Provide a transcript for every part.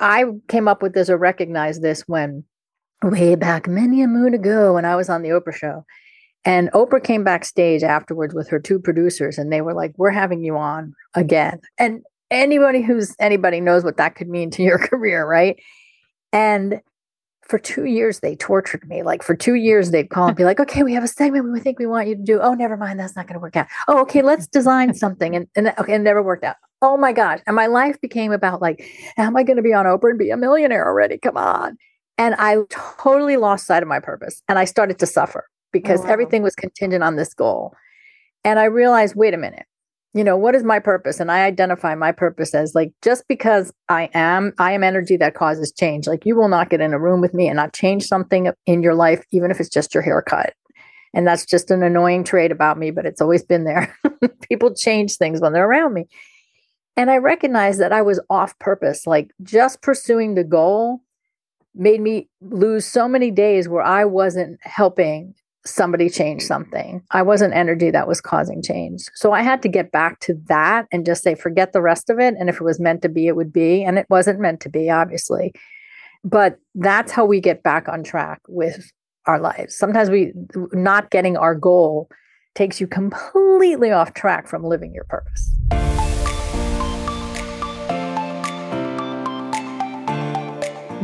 I came up with this or recognized this when way back many a moon ago when I was on the Oprah show. And Oprah came backstage afterwards with her two producers and they were like, We're having you on again. And anybody who's anybody knows what that could mean to your career, right? And for two years they tortured me. Like for two years they'd call and be like, "Okay, we have a segment we think we want you to do. Oh, never mind, that's not going to work out. Oh, okay, let's design something." And and okay, it never worked out. Oh my gosh! And my life became about like, "Am I going to be on Oprah and be a millionaire already? Come on!" And I totally lost sight of my purpose, and I started to suffer because oh, wow. everything was contingent on this goal. And I realized, wait a minute, you know what is my purpose and i identify my purpose as like just because i am i am energy that causes change like you will not get in a room with me and not change something in your life even if it's just your haircut and that's just an annoying trait about me but it's always been there people change things when they're around me and i recognized that i was off purpose like just pursuing the goal made me lose so many days where i wasn't helping somebody change something. I wasn't energy that was causing change. So I had to get back to that and just say, forget the rest of it. And if it was meant to be, it would be. And it wasn't meant to be, obviously. But that's how we get back on track with our lives. Sometimes we not getting our goal takes you completely off track from living your purpose.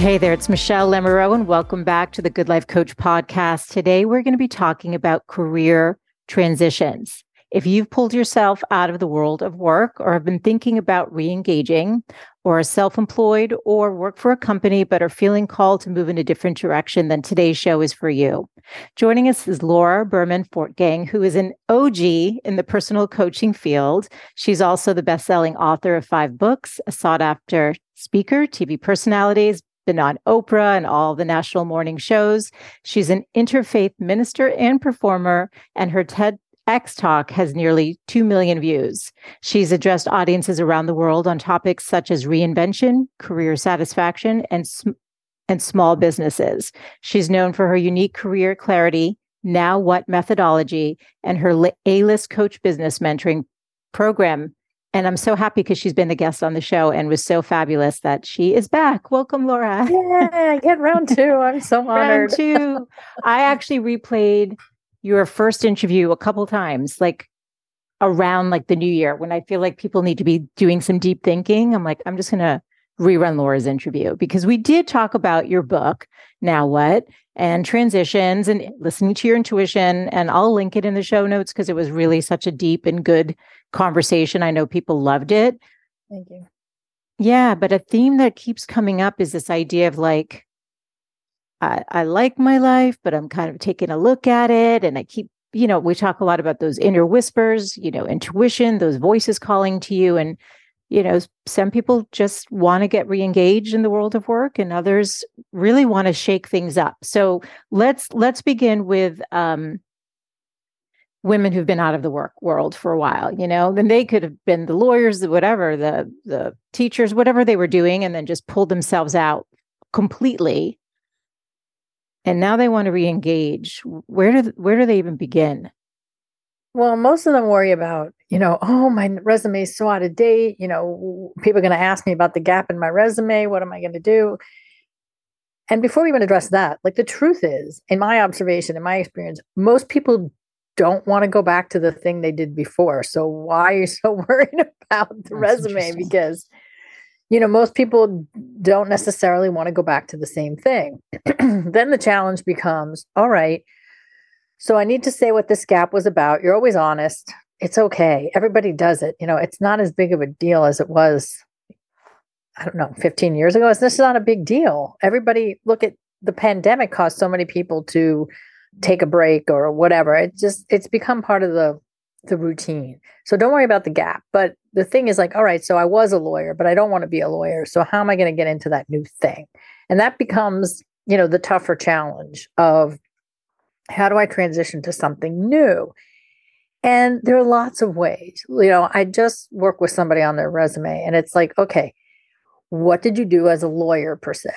Hey there, it's Michelle Lamoureux, and welcome back to the Good Life Coach podcast. Today, we're going to be talking about career transitions. If you've pulled yourself out of the world of work or have been thinking about re engaging, or are self employed or work for a company but are feeling called to move in a different direction, then today's show is for you. Joining us is Laura Berman Fortgang, who is an OG in the personal coaching field. She's also the best selling author of five books, a sought after speaker, TV personalities, been on Oprah and all the national morning shows. She's an interfaith minister and performer, and her TEDx talk has nearly 2 million views. She's addressed audiences around the world on topics such as reinvention, career satisfaction, and, sm- and small businesses. She's known for her unique career clarity, now what methodology, and her A list coach business mentoring program and I'm so happy because she's been the guest on the show and was so fabulous that she is back. Welcome, Laura. Yeah, get round two. I'm so honored. round two. I actually replayed your first interview a couple times, like around like the new year when I feel like people need to be doing some deep thinking. I'm like, I'm just gonna rerun Laura's interview because we did talk about your book, Now What, and transitions and listening to your intuition. And I'll link it in the show notes because it was really such a deep and good conversation. I know people loved it. Thank you. Yeah, but a theme that keeps coming up is this idea of like, I, I like my life, but I'm kind of taking a look at it. And I keep, you know, we talk a lot about those inner whispers, you know, intuition, those voices calling to you. And, you know, some people just want to get re-engaged in the world of work and others really want to shake things up. So let's let's begin with um women who've been out of the work world for a while you know then they could have been the lawyers whatever the the teachers whatever they were doing and then just pulled themselves out completely. And now they want to re-engage. Where do where do they even begin? Well most of them worry about you know oh my resume is so out of date. You know people are going to ask me about the gap in my resume. What am i going to do? And before we even address that like the truth is in my observation in my experience most people don't want to go back to the thing they did before. So why are you so worried about the That's resume? Because you know, most people don't necessarily want to go back to the same thing. then the challenge becomes, all right, so I need to say what this gap was about. You're always honest. It's okay. Everybody does it. You know, it's not as big of a deal as it was I don't know, 15 years ago. This is not a big deal. Everybody look at the pandemic caused so many people to take a break or whatever. It just it's become part of the the routine. So don't worry about the gap. But the thing is like, all right, so I was a lawyer, but I don't want to be a lawyer. So how am I going to get into that new thing? And that becomes, you know, the tougher challenge of how do I transition to something new? And there are lots of ways. You know, I just work with somebody on their resume and it's like, okay, what did you do as a lawyer per se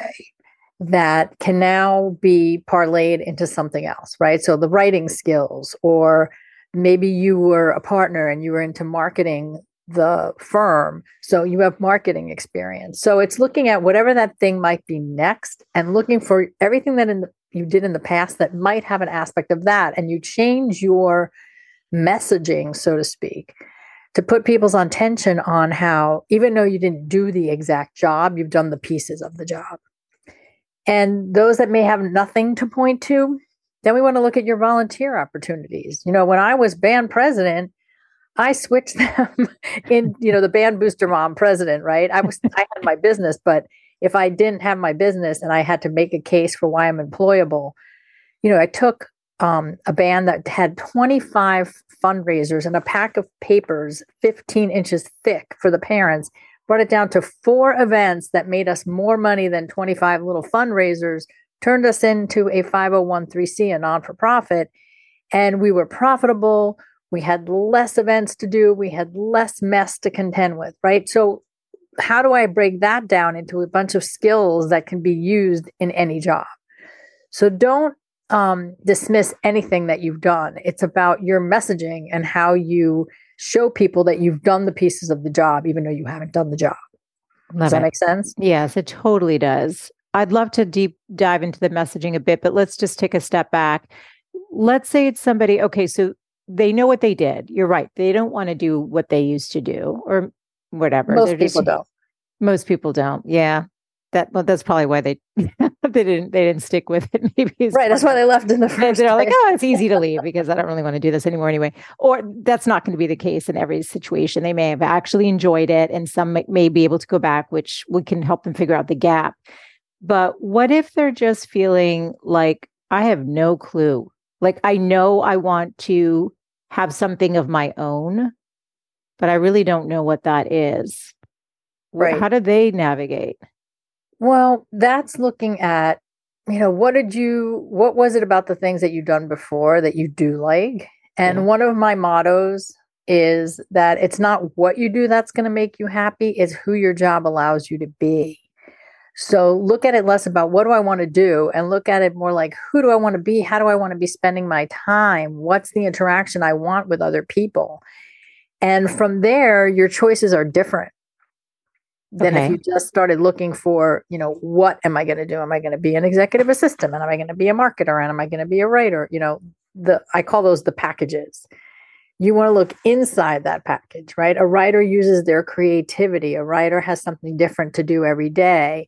that can now be parlayed into something else, right? So the writing skills, or maybe you were a partner and you were into marketing the firm. So you have marketing experience. So it's looking at whatever that thing might be next and looking for everything that in the, you did in the past that might have an aspect of that. And you change your messaging, so to speak, to put people's attention on how, even though you didn't do the exact job, you've done the pieces of the job. And those that may have nothing to point to, then we want to look at your volunteer opportunities. You know, when I was band president, I switched them in, you know, the band booster mom president, right? I was I had my business, but if I didn't have my business and I had to make a case for why I'm employable, you know, I took um, a band that had 25 fundraisers and a pack of papers 15 inches thick for the parents brought it down to four events that made us more money than 25 little fundraisers turned us into a 501c a non-for-profit and we were profitable. We had less events to do. We had less mess to contend with right? So how do i break that down into a bunch of skills that can be used in any job? So don't um, dismiss anything that you've done. It's about your messaging and how you show people that you've done the pieces of the job, even though you haven't done the job. Love does that it. make sense? Yes, it totally does. I'd love to deep dive into the messaging a bit, but let's just take a step back. Let's say it's somebody, okay, so they know what they did. You're right. They don't want to do what they used to do or whatever. Most They're people just, don't. Most people don't. Yeah that well, that's probably why they they didn't they didn't stick with it. Maybe right. That's why they left in the first. They're like, oh, it's easy to leave because I don't really want to do this anymore anyway. Or that's not going to be the case in every situation. They may have actually enjoyed it, and some may, may be able to go back, which we can help them figure out the gap. But what if they're just feeling like I have no clue? Like I know I want to have something of my own, but I really don't know what that is. Right. How do they navigate? Well, that's looking at, you know, what did you, what was it about the things that you've done before that you do like? And yeah. one of my mottos is that it's not what you do that's going to make you happy, it's who your job allows you to be. So look at it less about what do I want to do and look at it more like who do I want to be? How do I want to be spending my time? What's the interaction I want with other people? And from there, your choices are different than okay. if you just started looking for, you know, what am I going to do? Am I going to be an executive assistant? And am I going to be a marketer? And am I going to be a writer? You know, the I call those the packages. You want to look inside that package, right? A writer uses their creativity. A writer has something different to do every day.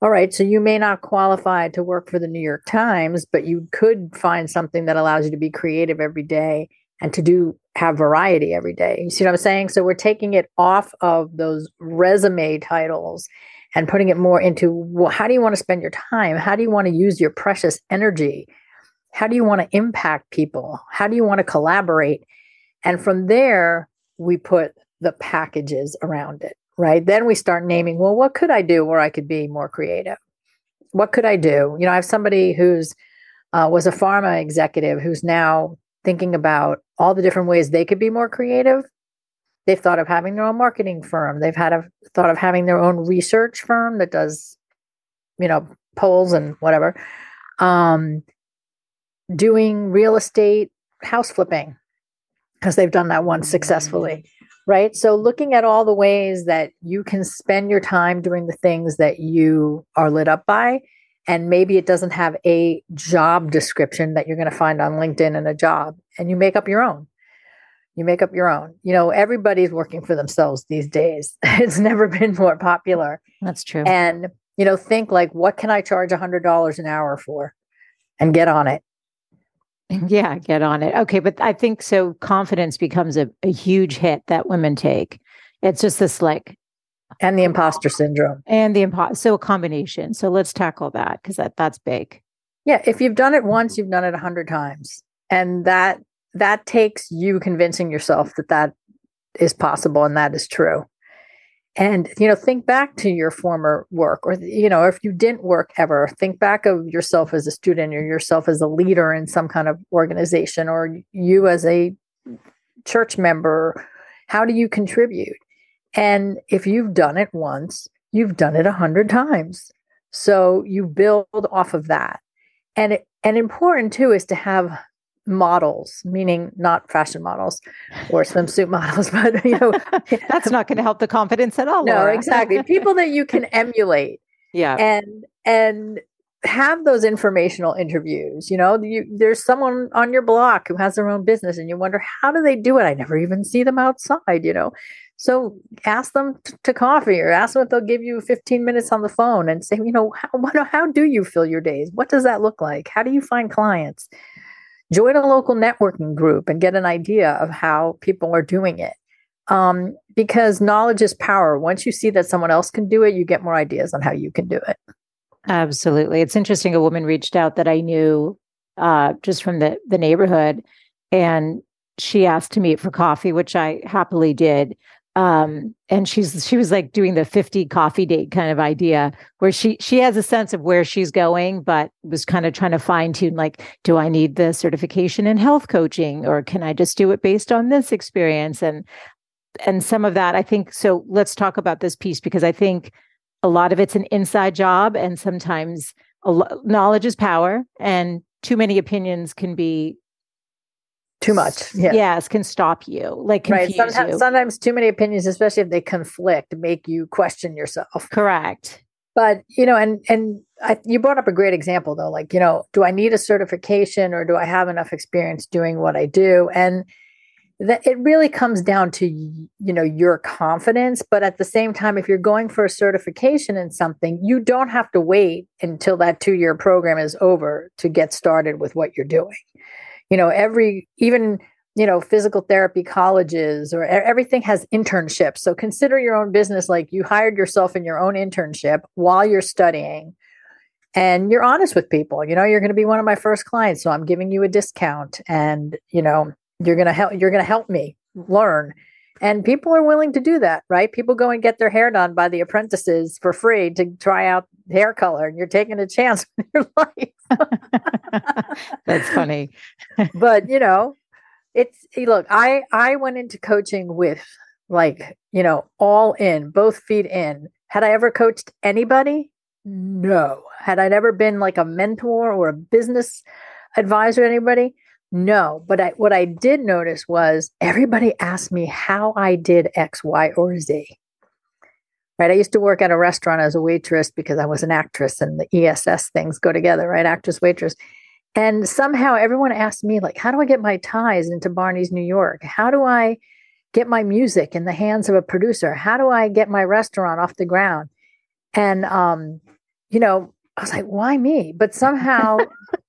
All right, so you may not qualify to work for the New York Times, but you could find something that allows you to be creative every day and to do have variety every day. You see what I'm saying? So we're taking it off of those resume titles and putting it more into well, how do you want to spend your time? How do you want to use your precious energy? How do you want to impact people? How do you want to collaborate? And from there, we put the packages around it, right? Then we start naming, well, what could I do where I could be more creative? What could I do? You know, I have somebody who's uh, was a pharma executive who's now thinking about all the different ways they could be more creative. They've thought of having their own marketing firm. They've had a thought of having their own research firm that does, you know, polls and whatever. Um, doing real estate house flipping because they've done that once successfully, right? So looking at all the ways that you can spend your time doing the things that you are lit up by and maybe it doesn't have a job description that you're going to find on LinkedIn and a job, and you make up your own. You make up your own. You know, everybody's working for themselves these days. it's never been more popular. That's true. And, you know, think like, what can I charge a $100 an hour for? And get on it. Yeah, get on it. Okay. But I think so. Confidence becomes a, a huge hit that women take. It's just this like, and the imposter syndrome. And the imposter so a combination. So let's tackle that because that that's big. Yeah if you've done it once you've done it a hundred times. And that that takes you convincing yourself that that is possible and that is true. And you know think back to your former work or you know if you didn't work ever think back of yourself as a student or yourself as a leader in some kind of organization or you as a church member. How do you contribute and if you've done it once you've done it a hundred times so you build off of that and it, and important too is to have models, meaning not fashion models or swimsuit models, but you know, that's not going to help the confidence at all. No, Laura. exactly. People that you can emulate. Yeah. And, and, have those informational interviews you know you, there's someone on your block who has their own business and you wonder how do they do it i never even see them outside you know so ask them t- to coffee or ask them if they'll give you 15 minutes on the phone and say you know how, how do you fill your days what does that look like how do you find clients join a local networking group and get an idea of how people are doing it. Um, because knowledge is power. Once you see that someone else can do it, you get more ideas on how you can do it. Absolutely. It's interesting. A woman reached out that I knew uh, just from the, the neighborhood, and she asked to meet for coffee, which I happily did um and she's she was like doing the 50 coffee date kind of idea where she she has a sense of where she's going but was kind of trying to fine tune like do i need the certification in health coaching or can i just do it based on this experience? And and some of that i think so let's talk about this piece because i think a lot of it's an inside job and sometimes lo- knowledge is power and too many opinions can be too much. Yeah. Yes, can stop you, like right. Sometimes, you. sometimes too many opinions, especially if they conflict, make you question yourself. Correct. But you know, and and I, you brought up a great example though. Like, you know, do I need a certification or do I have enough experience doing what I do? And that it really comes down to you know your confidence. But at the same time, if you're going for a certification in something, you don't have to wait until that two year program is over to get started with what you're doing you know every even you know physical therapy colleges or everything has internships. So consider your own business like you hired yourself in your own internship while you're studying and you're honest with people. You know you're going to be one of my first clients so i'm giving you a discount and you know you're going to help you're going to help me learn and people are willing to do that right? People go and get their hair done by the apprentices for free to try out hair color and you're taking a chance with your life. That's funny. But you know it's look i i went into coaching with like you know all in both feet in. Had i ever coached anybody? No. Had i ever been like a mentor or a business advisor to anybody no, but I, what I did notice was everybody asked me how I did X, Y, or Z. Right. I used to work at a restaurant as a waitress because I was an actress and the ESS things go together, right? Actress, waitress. And somehow everyone asked me, like, how do I get my ties into Barney's New York? How do I get my music in the hands of a producer? How do I get my restaurant off the ground? And, um, you know, I was like, why me? But somehow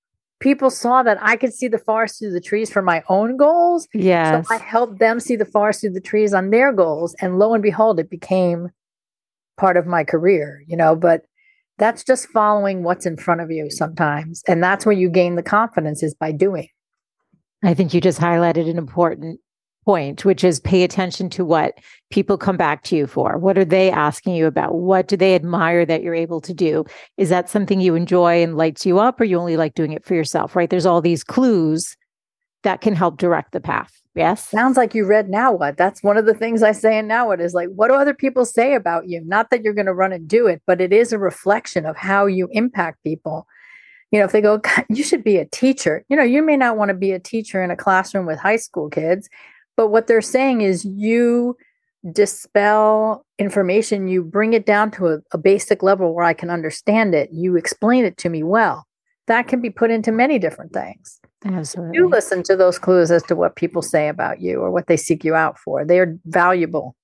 people saw that I could see the forest through the trees for my own goals. Yes. So I helped them see the forest through the trees on their goals. And lo and behold, it became part of my career, you know, but that's just following what's in front of you sometimes. And that's where you gain the confidence is by doing. I think you just highlighted an important point, which is pay attention to what people come back to you for. What are they asking you about? What do they admire that you're able to do? Is that something you enjoy and lights you up, or you only like doing it for yourself, right? There's all these clues that can help direct the path. Yes. Sounds like you read Now What. That's one of the things I say in Now What is like, what do other people say about you? Not that you're going to run and do it, but it is a reflection of how you impact people. You know, if they go, you should be a teacher, you know, you may not want to be a teacher in a classroom with high school kids. But what they're saying is you dispel information, you bring it down to a, a, basic level where I can understand it, you explain it to me well. That can be put into many different things. Absolutely. You listen to those clues as to what people say about you or what they seek you out for. They are valuable.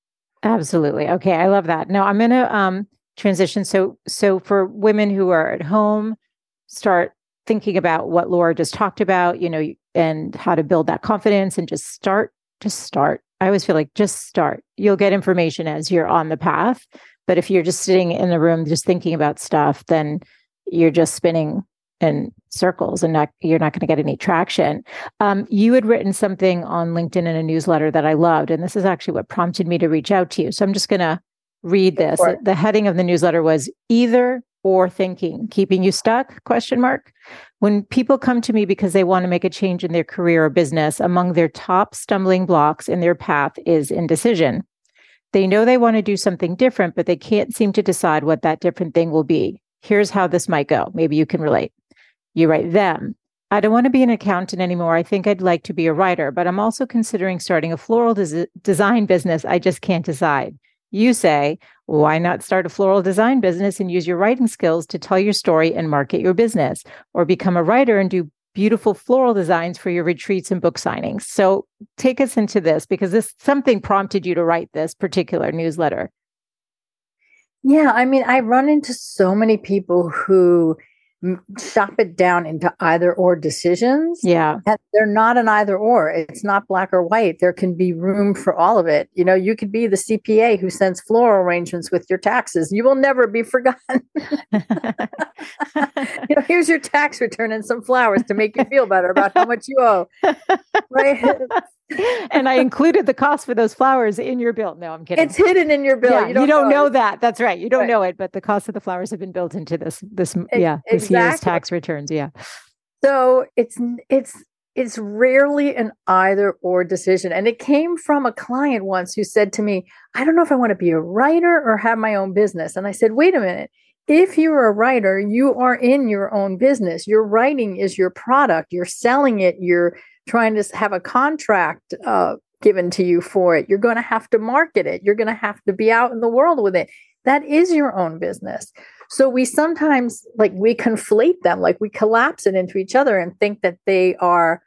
Absolutely. Okay, I love that. Now I'm going to um, transition. So, so for women who are at home, start thinking about what Laura just talked about. You know, and how to build that confidence, and just start just start. I always feel like just start. You'll get information as you're on the path. But if you're just sitting in the room just thinking about stuff, then you're just spinning in circles and not you're not going to get any traction. Um, you had written something on LinkedIn in a newsletter that I loved, and this is actually what prompted me to reach out to you. So I'm just going to read this. The heading of the newsletter was either or thinking keeping you stuck question mark when people come to me because they want to make a change in their career or business among their top stumbling blocks in their path is indecision they know they want to do something different but they can't seem to decide what that different thing will be here's how this might go maybe you can relate you write them I don't want to be an accountant anymore. I think I'd like to be a writer, but I'm also considering starting a floral des- design business. I just can't decide. You say, why not start a floral design business and use your writing skills to tell your story and market your business, or become a writer and do beautiful floral designs for your retreats and book signings? So take us into this because this something prompted you to write this particular newsletter. Yeah, I mean, I run into so many people who shop it down into either or decisions. Yeah. And they're not an either or. It's not black or white. There can be room for all of it. You know, you could be the CPA who sends floral arrangements with your taxes. You will never be forgotten. you know, here's your tax return and some flowers to make you feel better about how much you owe. Right? And I included the cost for those flowers in your bill. No, I'm kidding. It's hidden in your bill. Yeah, you don't, you don't know, know that. That's right. You don't right. know it, but the cost of the flowers have been built into this this yeah, this exactly. year's tax returns. Yeah. So it's it's it's rarely an either or decision. And it came from a client once who said to me, I don't know if I want to be a writer or have my own business. And I said, wait a minute. If you're a writer, you are in your own business. Your writing is your product. You're selling it. You're trying to have a contract uh, given to you for it. You're going to have to market it. You're going to have to be out in the world with it. That is your own business. So we sometimes like we conflate them, like we collapse it into each other and think that they are,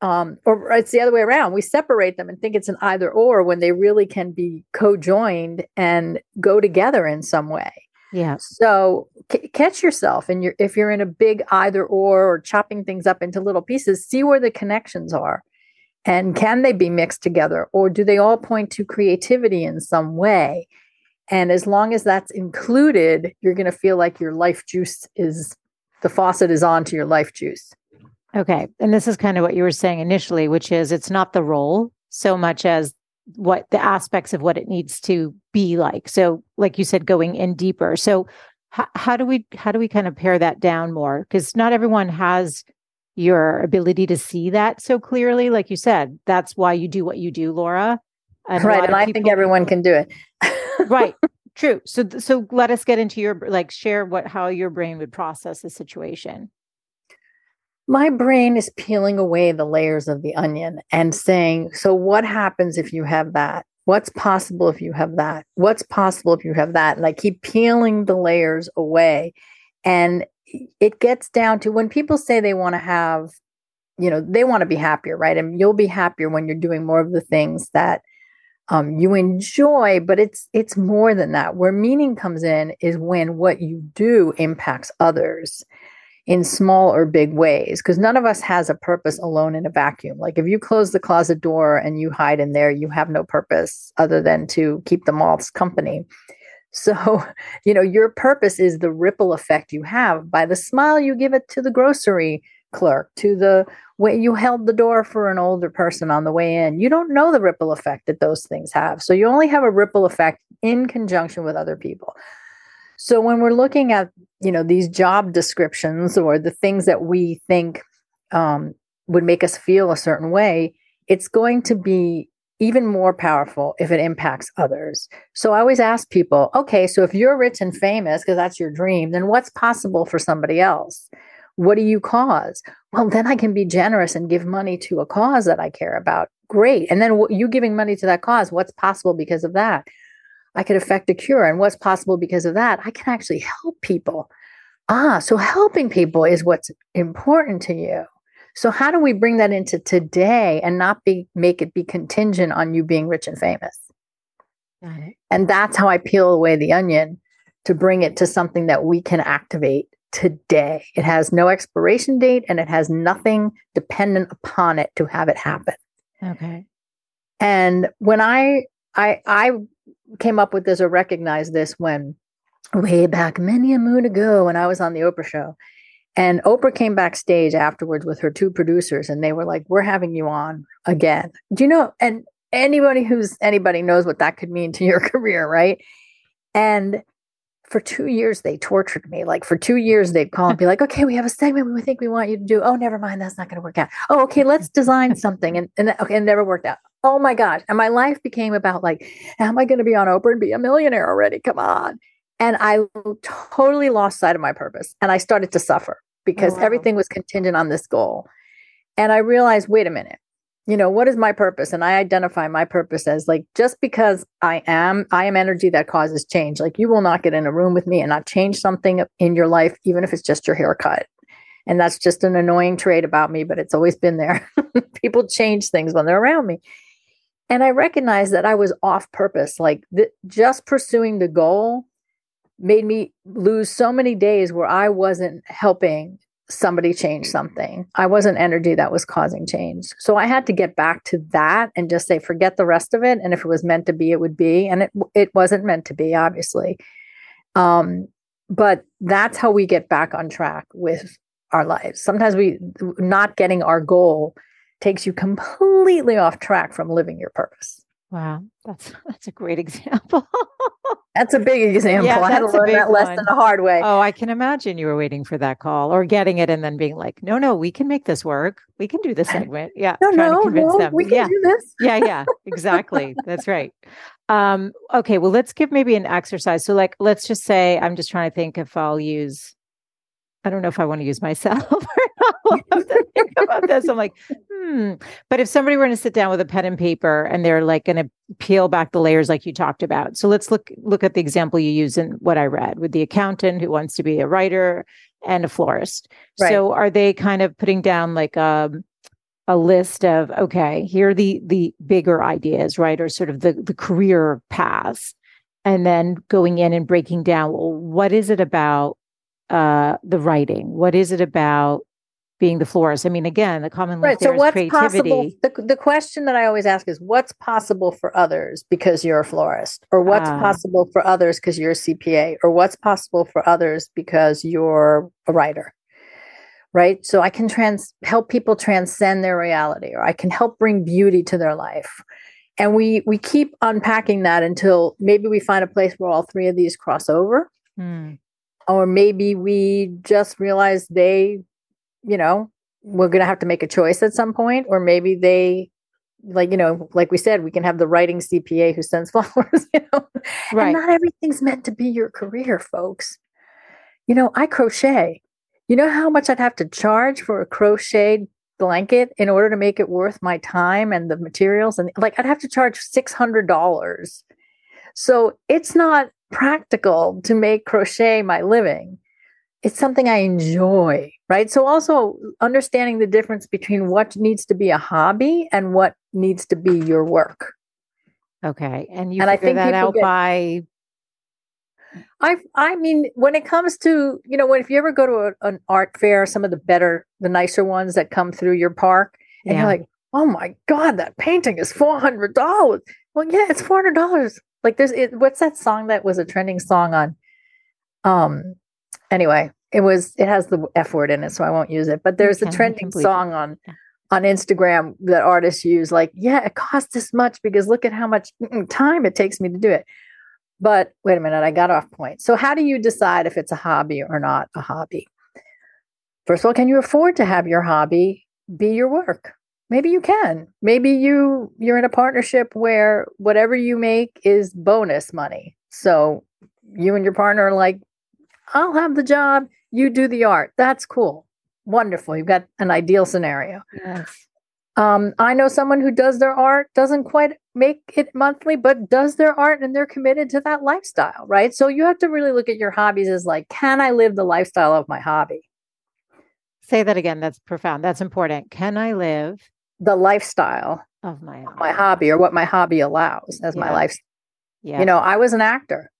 um, or it's the other way around. We separate them and think it's an either or when they really can be co-joined and go together in some way. Yeah. So c- catch yourself, and you're if you're in a big either or or chopping things up into little pieces, see where the connections are, and can they be mixed together, or do they all point to creativity in some way? And as long as that's included, you're going to feel like your life juice is the faucet is on to your life juice. Okay. And this is kind of what you were saying initially, which is it's not the role so much as what the aspects of what it needs to be like. So, like you said, going in deeper. So, h- how do we how do we kind of pare that down more? Because not everyone has your ability to see that so clearly. Like you said, that's why you do what you do, Laura. And right, and I people, think everyone can do it. right. True. So, so let us get into your like share what how your brain would process the situation my brain is peeling away the layers of the onion and saying, so what happens if you have that? What's possible if you have that? What's possible if you have that? And I keep peeling the layers away. And it gets down to when people say they want to have, you know, they want to be happier, right? And you'll be happier when you're doing more of the things that um, you enjoy, but it's it's more than that. Where meaning comes in is when what you do impacts others in small or big ways because none of us has a purpose alone in a vacuum. Like if you close the closet door and you hide in there, you have no purpose other than to keep the moths company. So, you know, your purpose is the ripple effect you have by the smile you give it to the grocery clerk, to the way you held the door for an older person on the way in. You don't know the ripple effect that those things have. So you only have a ripple effect in conjunction with other people. So when we're looking at you know these job descriptions or the things that we think um, would make us feel a certain way, it's going to be even more powerful if it impacts others. So I always ask people, okay, so if you're rich and famous because that's your dream, then what's possible for somebody else? What do you cause? Well, then I can be generous and give money to a cause that I care about. Great. And then you giving money to that cause, what's possible because of that? I could affect a cure. And what's possible because of that? I can actually help people. Ah, so helping people is what's important to you. So how do we bring that into today and not be make it be contingent on you being rich and famous? And that's how I peel away the onion to bring it to something that we can activate today. It has no expiration date and it has nothing dependent upon it to have it happen. Okay. And when I I I came up with this or recognized this when way back many a moon ago when I was on the Oprah show. And Oprah came backstage afterwards with her two producers and they were like, We're having you on again. Do you know? And anybody who's anybody knows what that could mean to your career, right? And for two years they tortured me. Like for two years they'd call and be like, "Okay, we have a segment we think we want you to do. Oh, never mind, that's not going to work out. Oh, okay, let's design something." And and okay, it never worked out. Oh my gosh! And my life became about like, "Am I going to be on Oprah and be a millionaire already? Come on!" And I totally lost sight of my purpose, and I started to suffer because oh, wow. everything was contingent on this goal. And I realized, wait a minute, you know what is my purpose and i identify my purpose as like just because i am i am energy that causes change like you will not get in a room with me and not change something in your life even if it's just your haircut and that's just an annoying trait about me but it's always been there people change things when they're around me and i recognized that i was off purpose like just pursuing the goal made me lose so many days where i wasn't helping somebody change something. I wasn't energy that was causing change. So I had to get back to that and just say, forget the rest of it. And if it was meant to be, it would be. And it it wasn't meant to be, obviously. Um, but that's how we get back on track with our lives. Sometimes we not getting our goal takes you completely off track from living your purpose. Wow, that's that's a great example. that's a big example. Yeah, I had to learn that one. lesson the hard way. Oh, I can imagine you were waiting for that call or getting it and then being like, "No, no, we can make this work. We can do this segment." Yeah, no, no, no, them. We can yeah. do this. yeah, yeah, exactly. That's right. Um, okay, well, let's give maybe an exercise. So, like, let's just say I'm just trying to think if I'll use. I don't know if I want to use myself or not. think about this. I'm like, hmm. But if somebody were to sit down with a pen and paper and they're like going to peel back the layers like you talked about. So let's look look at the example you use in what I read with the accountant who wants to be a writer and a florist. Right. So are they kind of putting down like a um, a list of okay, here are the the bigger ideas, right? Or sort of the the career paths. And then going in and breaking down, well, what is it about uh, the writing? What is it about being the florist. I mean, again, the common right. so what's Possible, the, the question that I always ask is what's possible for others because you're a florist? Or what's uh, possible for others because you're a CPA? Or what's possible for others because you're a writer? Right. So I can trans help people transcend their reality, or I can help bring beauty to their life. And we we keep unpacking that until maybe we find a place where all three of these cross over. Hmm. Or maybe we just realize they you know, we're going to have to make a choice at some point, or maybe they, like, you know, like we said, we can have the writing CPA who sends flowers, you know, right. and not everything's meant to be your career, folks. You know, I crochet. You know how much I'd have to charge for a crocheted blanket in order to make it worth my time and the materials? And like, I'd have to charge $600. So it's not practical to make crochet my living it's something I enjoy, right? So also understanding the difference between what needs to be a hobby and what needs to be your work. Okay, and you and I think that out get, by. I I mean, when it comes to you know, when if you ever go to a, an art fair, some of the better, the nicer ones that come through your park, and yeah. you're like, oh my god, that painting is four hundred dollars. Well, yeah, it's four hundred dollars. Like, there's it, what's that song that was a trending song on? Um, anyway, it was it has the F word in it, so I won't use it. But there's a trending song on on Instagram that artists use, like, yeah, it costs this much because look at how much time it takes me to do it. But wait a minute, I got off point. So how do you decide if it's a hobby or not a hobby? First of all, can you afford to have your hobby be your work? Maybe you can. Maybe you you're in a partnership where whatever you make is bonus money. So you and your partner are like, I'll have the job, you do the art. That's cool. Wonderful. You've got an ideal scenario. Yes. Um, I know someone who does their art, doesn't quite make it monthly, but does their art and they're committed to that lifestyle, right? So you have to really look at your hobbies as like, can I live the lifestyle of my hobby? Say that again. That's profound. That's important. Can I live the lifestyle of my of my hobby or what my hobby allows as yeah. my life? Yeah. You know, I was an actor.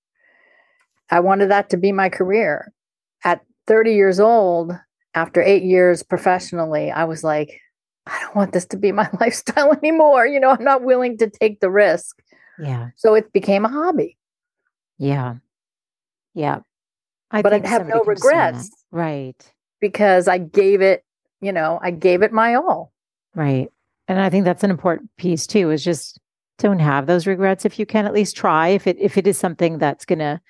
I wanted that to be my career. At 30 years old, after eight years professionally, I was like, I don't want this to be my lifestyle anymore. You know, I'm not willing to take the risk. Yeah. So it became a hobby. Yeah. Yeah. I but I have no regrets. Right. because I gave it, you know, I gave it my all. Right. And I think that's an important piece too, is just don't have those regrets if you can at least try if it if it is something that's gonna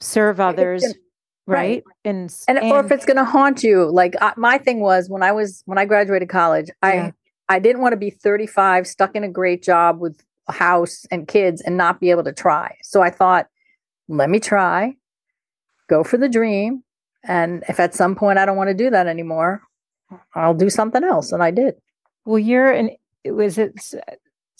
serve others. Right? right? And, and, and or if it's going to haunt you like I, my thing was when i was when i graduated college yeah. i i didn't want to be 35 stuck in a great job with a house and kids and not be able to try so i thought let me try go for the dream and if at some point i don't want to do that anymore i'll do something else and i did well you're an it was it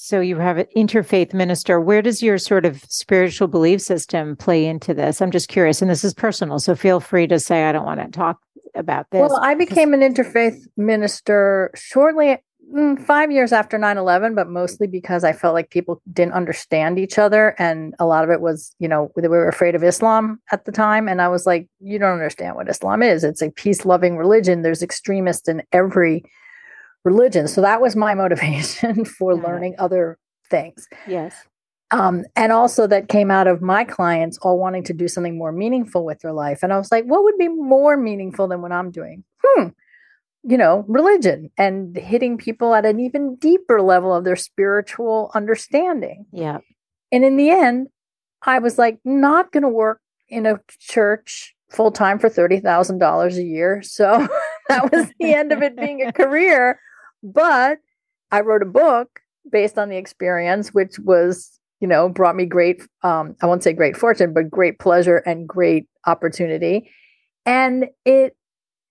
so you have an interfaith minister. Where does your sort of spiritual belief system play into this? I'm just curious, and this is personal, so feel free to say I don't want to talk about this. Well, I became an interfaith minister shortly mm, five years after 9-11 but mostly because i felt like people didn't understand each other and a lot of it was you know we were afraid of islam at the time and i was like you don't understand what islam is it's a peace-loving religion there's extremists in every religion. So that was my motivation for yeah. learning other things. Yes. Um, and also that came out of my clients all wanting to do something more meaningful with their life. And I was like, what would be more meaningful than what I'm doing? Hmm. You know, religion and hitting people at an even deeper level of their spiritual understanding. Yeah. And in the end, I was like, not going to work in a church full time for $30,000 a year. So that was the end of it being a career. But I wrote a book based on the experience, which was, you know, brought me great, um, I won't say great fortune, but great pleasure and great opportunity. And it,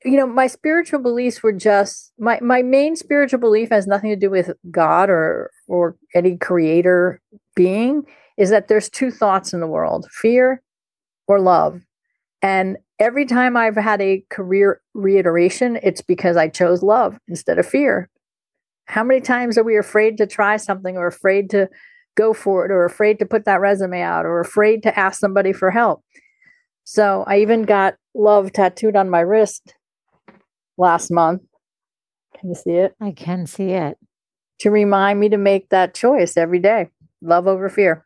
you know, my spiritual beliefs were just my my main spiritual belief has nothing to do with God or or any creator being, is that there's two thoughts in the world, fear or love. And every time I've had a career reiteration, it's because I chose love instead of fear. How many times are we afraid to try something or afraid to go for it or afraid to put that resume out or afraid to ask somebody for help? So I even got love tattooed on my wrist last month. Can you see it? I can see it. To remind me to make that choice every day love over fear.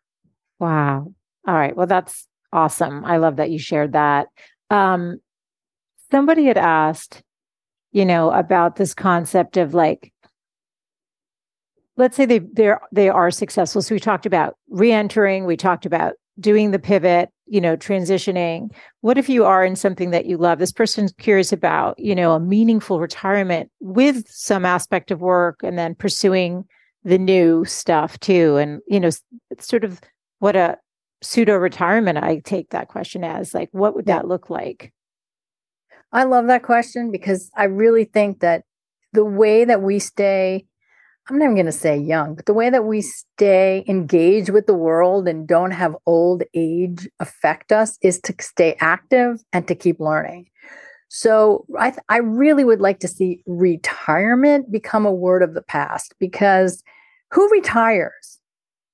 Wow. All right. Well, that's awesome. I love that you shared that. Um, somebody had asked, you know, about this concept of like let's say they they're they are successful. So we talked about re-entering we talked about doing the pivot you know transitioning. What if you are in something that you love? This person's curious about you know a meaningful retirement with some aspect of work and then pursuing the new stuff too. And you know it's sort of what a pseudo retirement i take that question as like what would that look like? I love that question because i really think that the way that we stay I'm not even going to say young, but the way that we stay engaged with the world and don't have old age affect us is to stay active and to keep learning. So I, th- I really would like to see retirement become a word of the past because who retires?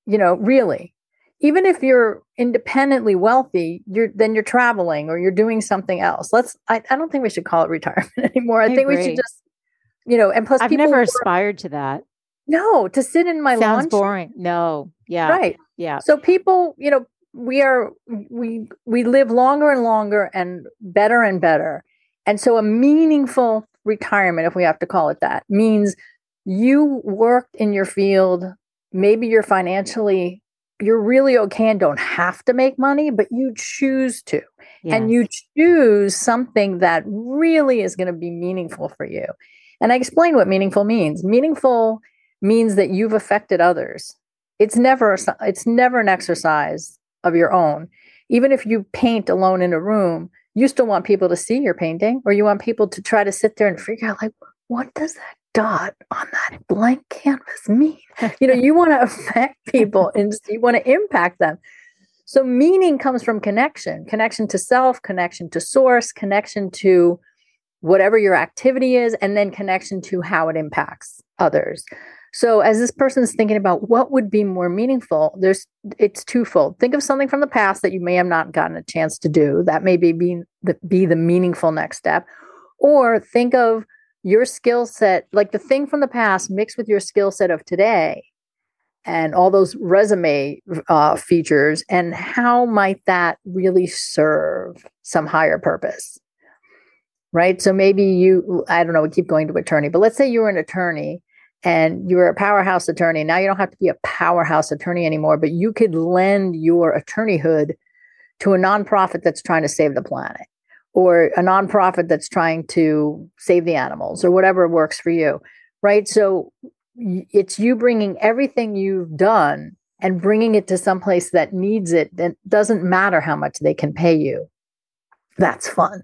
You know, really, even if you're independently wealthy, you're then you're traveling or you're doing something else. Let's. I, I don't think we should call it retirement anymore. I, I think agree. we should just you know, and plus, I've never aspired to that. No, to sit in my Sounds launch. boring. No. Yeah. Right. Yeah. So people, you know, we are we we live longer and longer and better and better. And so a meaningful retirement, if we have to call it that, means you worked in your field. Maybe you're financially, you're really okay and don't have to make money, but you choose to. Yes. And you choose something that really is going to be meaningful for you. And I explain what meaningful means. Meaningful means that you've affected others. It's never it's never an exercise of your own. Even if you paint alone in a room, you still want people to see your painting or you want people to try to sit there and figure out like what does that dot on that blank canvas mean? you know, you want to affect people and you want to impact them. So meaning comes from connection, connection to self, connection to source, connection to whatever your activity is, and then connection to how it impacts others. So as this person is thinking about what would be more meaningful, there's it's twofold. Think of something from the past that you may have not gotten a chance to do. That may be being the, be the meaningful next step. Or think of your skill set, like the thing from the past mixed with your skill set of today and all those resume uh, features and how might that really serve some higher purpose right? So maybe you, I don't know, we keep going to attorney, but let's say you were an attorney and you were a powerhouse attorney. Now you don't have to be a powerhouse attorney anymore, but you could lend your attorneyhood to a nonprofit that's trying to save the planet or a nonprofit that's trying to save the animals or whatever works for you, right? So it's you bringing everything you've done and bringing it to some place that needs it that doesn't matter how much they can pay you that's fun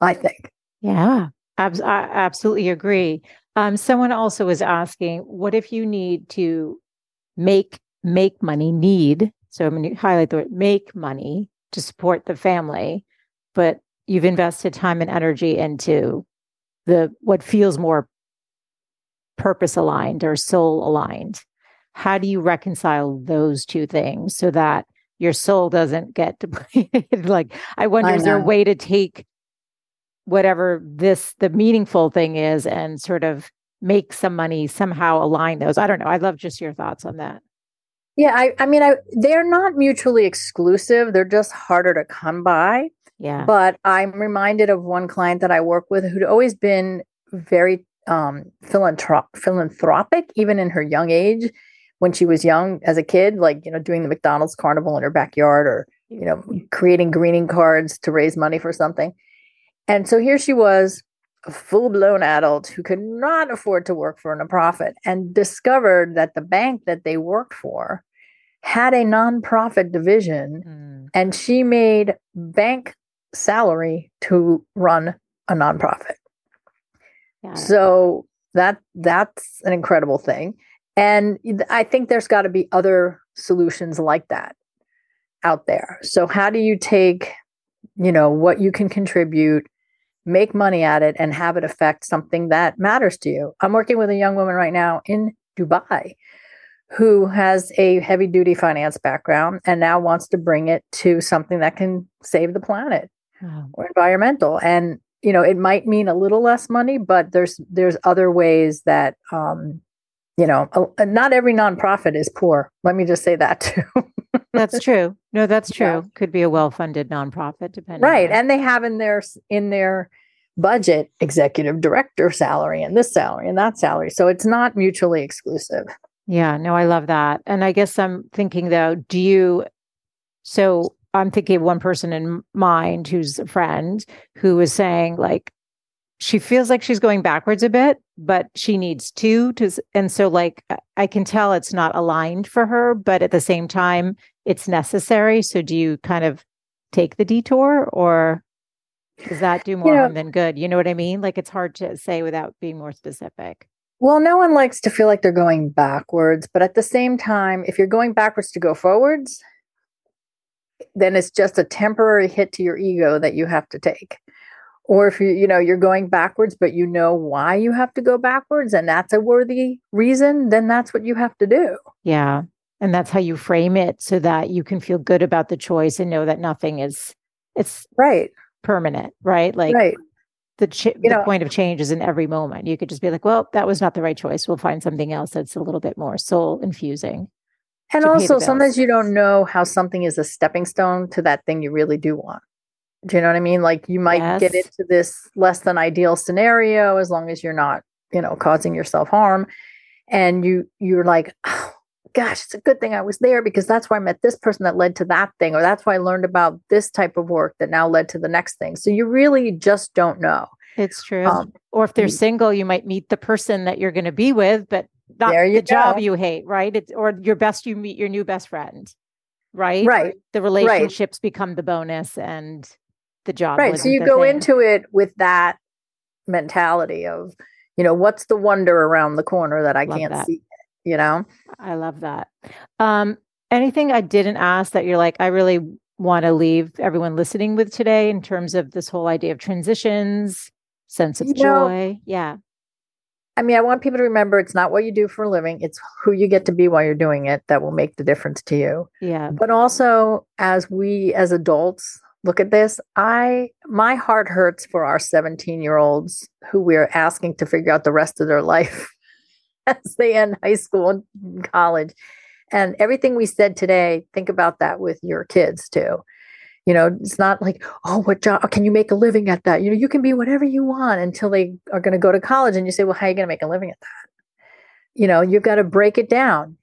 i think yeah i absolutely agree um, someone also was asking what if you need to make make money need so i'm going to highlight the word make money to support the family but you've invested time and energy into the what feels more purpose aligned or soul aligned how do you reconcile those two things so that your soul doesn't get depleted? Like i wonder I is there a way to take whatever this the meaningful thing is and sort of make some money somehow align those. I don't know. I love just your thoughts on that. Yeah i i mean i they're not mutually exclusive. They're just harder to come by. Yeah. But i'm reminded of one client that i work with who'd always been very um, philanthrop- philanthropic, even in her young age, when she was young as a kid, like, you know, doing the McDonald's carnival in her backyard or, you know, creating greeting cards to raise money for something. And so here she was, a full blown adult who could not afford to work for a nonprofit and discovered that the bank that they worked for had a nonprofit division mm. and she made bank salary to run a nonprofit. So that that's an incredible thing. And I think there's got to be other solutions like that out there. So how do you take, you know, what you can contribute, make money at it and have it affect something that matters to you? I'm working with a young woman right now in Dubai who has a heavy duty finance background and now wants to bring it to something that can save the planet oh. or environmental and you know it might mean a little less money but there's there's other ways that um you know not every nonprofit is poor. Let me just say that too. That's true. No that's true. Yeah. could be a well-funded nonprofit depending right and they have in their in their budget executive director salary and this salary and that salary. So it's not mutually exclusive. Yeah no i love that. And i guess i'm thinking though do you so I'm thinking of one person in mind who's a friend who was saying like she feels like she's going backwards a bit, but she needs to to and so like I can tell it's not aligned for her, but at the same time it's necessary. So do you kind of take the detour or does that do more you know, harm than good? You know what I mean? Like it's hard to say without being more specific. Well, no one likes to feel like they're going backwards, but at the same time, if you're going backwards to go forwards, then it's just a temporary hit to your ego that you have to take or if you you know you're going backwards but you know why you have to go backwards and that's a worthy reason then that's what you have to do. Yeah. And that's how you frame it so that you can feel good about the choice and know that nothing is it's right. permanent right? Like right. the ch- the know, point of change is in every moment. You could just be like well that was not the right choice. We'll find something else that's a little bit more soul infusing and also, sometimes you don't know how something is a stepping stone to that thing you really do want. Do you know what I mean? Like you might yes. get into this less than ideal scenario as long as you're not, you know, causing yourself harm. And you you're like, oh, gosh, it's a good thing I was there because that's why I met this person that led to that thing, or that's why I learned about this type of work that now led to the next thing. So you really just don't know. It's true. Um, or if they're single, you might meet the person that you're going to be with, but not the go. job you hate, right? It's or your best you meet your new best friend, right? Right. The relationships right. become the bonus and the job. Right. So you go thing. into it with that mentality of, you know, what's the wonder around the corner that I love can't that. see? You know? I love that. Um, anything I didn't ask that you're like, I really want to leave everyone listening with today in terms of this whole idea of transitions, sense of you joy? Know, yeah. I mean, I want people to remember it's not what you do for a living, it's who you get to be while you're doing it that will make the difference to you. Yeah. But also as we as adults look at this, I my heart hurts for our 17-year-olds who we're asking to figure out the rest of their life as they end high school and college. And everything we said today, think about that with your kids too. You know, it's not like, oh, what job can you make a living at that? You know, you can be whatever you want until they are going to go to college. And you say, well, how are you going to make a living at that? You know, you've got to break it down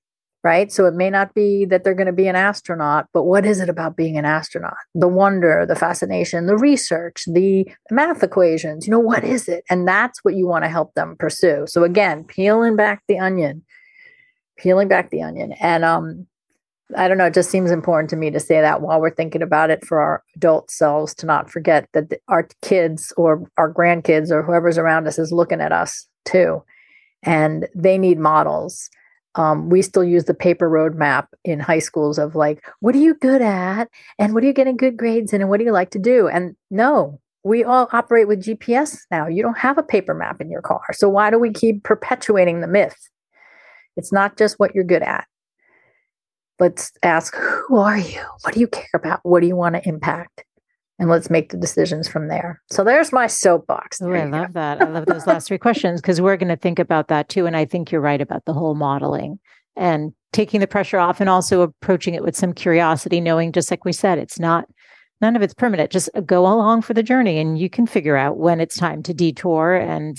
right? So it may not be that they're going to be an astronaut, but what is it about being an astronaut? The wonder, the fascination, the research, the math equations, you know, what is it? And that's what you want to help them pursue. So again, peeling back the onion, peeling back the onion. And um, I don't know, it just seems important to me to say that while we're thinking about it for our adult selves to not forget that the, our kids or our grandkids or whoever's around us is looking at us too. And they need models um, we still use the paper roadmap in high schools of like, what are you good at? And what are you getting good grades in? And what do you like to do? And no, we all operate with GPS now. You don't have a paper map in your car. So why do we keep perpetuating the myth? It's not just what you're good at. Let's ask, who are you? What do you care about? What do you want to impact? And let's make the decisions from there. So there's my soapbox. Oh, I love go. that. I love those last three questions because we're going to think about that too. And I think you're right about the whole modeling and taking the pressure off and also approaching it with some curiosity, knowing just like we said, it's not none of it's permanent. Just go along for the journey and you can figure out when it's time to detour and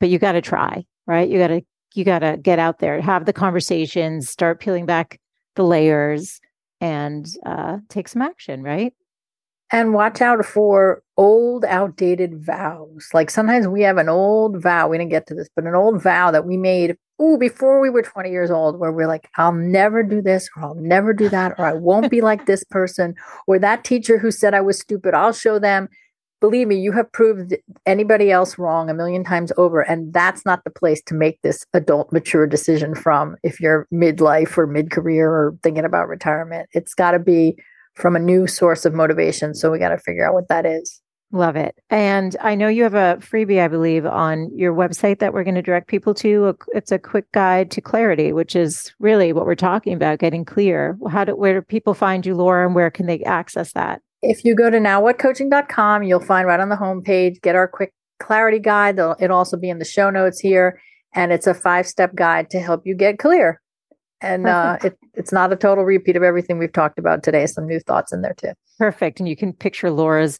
but you got to try, right? You got to you got to get out there, have the conversations, start peeling back the layers and uh, take some action, right? And watch out for old outdated vows. Like sometimes we have an old vow we didn't get to this but an old vow that we made ooh before we were 20 years old where we're like i'll never do this or i'll never do that or i won't be like this person or that teacher who said i was stupid i'll show them. Believe me you have proved anybody else wrong a million times over and that's not the place to make this adult mature decision from if you're midlife or mid-career or thinking about retirement. It's got to be from a new source of motivation. So we got to figure out what that is. Love it. And I know you have a freebie, I believe, on your website that we're going to direct people to. It's a quick guide to clarity, which is really what we're talking about, getting clear. How do where do people find you, Laura, and where can they access that? If you go to nowwhatcoaching.com, you'll find right on the homepage, get our quick clarity guide. It'll also be in the show notes here. And it's a five step guide to help you get clear and uh, it, it's not a total repeat of everything we've talked about today. Some new thoughts in there too. Perfect. And you can picture Laura's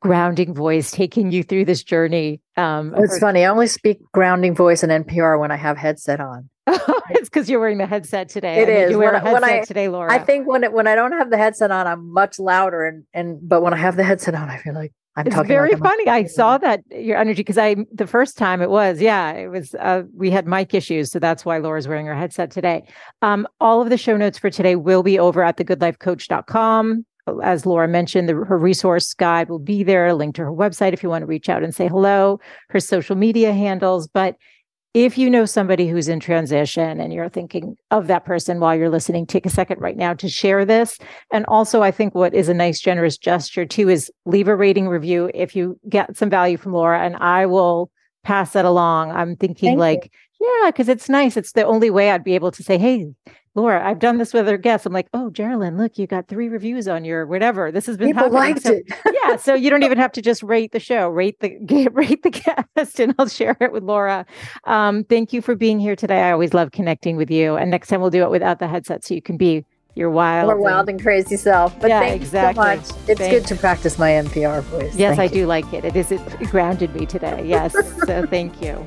grounding voice taking you through this journey. Um, it's her- funny. I only speak grounding voice in NPR when I have headset on. it's because you're wearing the headset today. It I is. You wear when, a headset I, today, Laura. I think when it, when I don't have the headset on, I'm much louder, and and but when I have the headset on, I feel like I'm it's very funny. I saw that your energy because I the first time it was yeah it was uh, we had mic issues so that's why Laura's wearing her headset today. Um, all of the show notes for today will be over at thegoodlifecoach.com. As Laura mentioned, the, her resource guide will be there. A link to her website if you want to reach out and say hello. Her social media handles, but if you know somebody who's in transition and you're thinking of that person while you're listening, take a second right now to share this. And also, I think what is a nice, generous gesture too is leave a rating review if you get some value from Laura, and I will pass that along. I'm thinking Thank like, you. yeah, because it's nice. It's the only way I'd be able to say, hey, Laura, I've done this with other guests. I'm like, oh, Geraldine, look, you got three reviews on your whatever. This has been people happening. liked so, it. yeah, so you don't even have to just rate the show, rate the rate the guest, and I'll share it with Laura. Um, thank you for being here today. I always love connecting with you, and next time we'll do it without the headset, so you can be your wild, or wild and, and crazy self. But yeah, thank exactly. you so much. It's thank good to practice my NPR voice. Yes, thank I you. do like it. It is it grounded me today. Yes, so thank you.